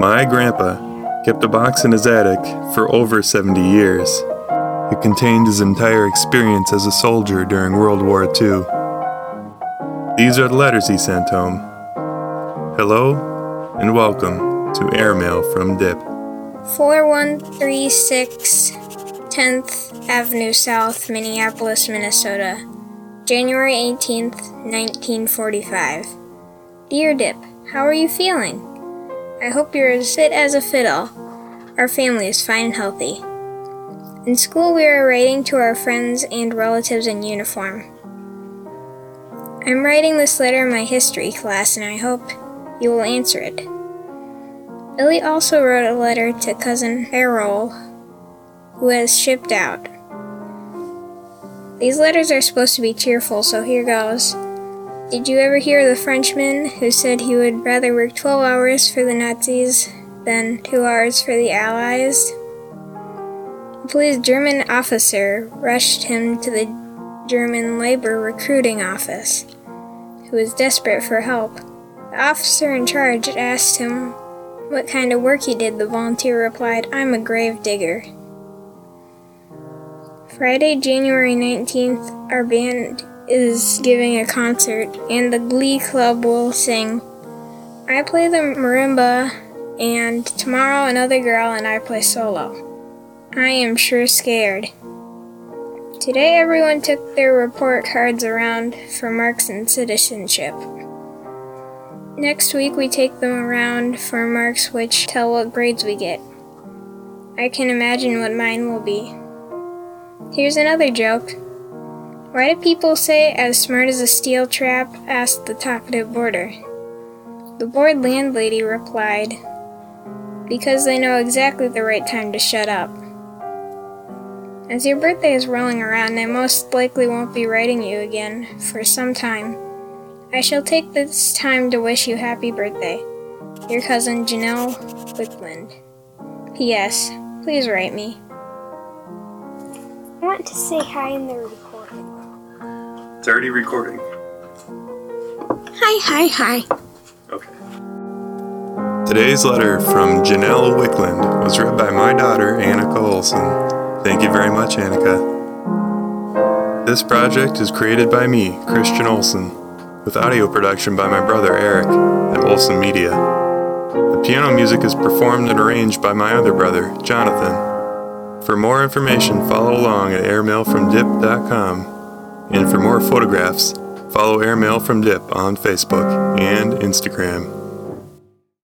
My grandpa kept a box in his attic for over 70 years. It contained his entire experience as a soldier during World War II. These are the letters he sent home. Hello and welcome to Airmail from Dip. 4136 10th Avenue South, Minneapolis, Minnesota. January 18th, 1945. Dear Dip, how are you feeling? I hope you're as fit as a fiddle. Our family is fine and healthy. In school, we are writing to our friends and relatives in uniform. I'm writing this letter in my history class, and I hope you will answer it. Billy also wrote a letter to cousin Errol, who has shipped out. These letters are supposed to be cheerful, so here goes. Did you ever hear the Frenchman who said he would rather work 12 hours for the Nazis than 2 hours for the Allies? A police German officer rushed him to the German labor recruiting office, who was desperate for help. The officer in charge asked him what kind of work he did. The volunteer replied, I'm a grave digger. Friday, January 19th, our band is giving a concert, and the Glee Club will sing. I play the marimba, and tomorrow another girl and I play solo. I am sure scared. Today, everyone took their report cards around for marks in citizenship. Next week, we take them around for marks which tell what grades we get. I can imagine what mine will be. Here's another joke. Why do people say as smart as a steel trap? asked the talkative boarder. The bored landlady replied, Because they know exactly the right time to shut up. As your birthday is rolling around, I most likely won't be writing you again for some time. I shall take this time to wish you happy birthday. Your cousin Janelle Wickland. P.S. Please write me. I want to say hi in the. It's already recording. Hi, hi, hi. Okay. Today's letter from Janelle Wickland was read by my daughter, Annika Olson. Thank you very much, Annika. This project is created by me, Christian Olson, with audio production by my brother Eric at Olson Media. The piano music is performed and arranged by my other brother, Jonathan. For more information, follow along at airmailfromdip.com. And for more photographs, follow Airmail from Dip on Facebook and Instagram.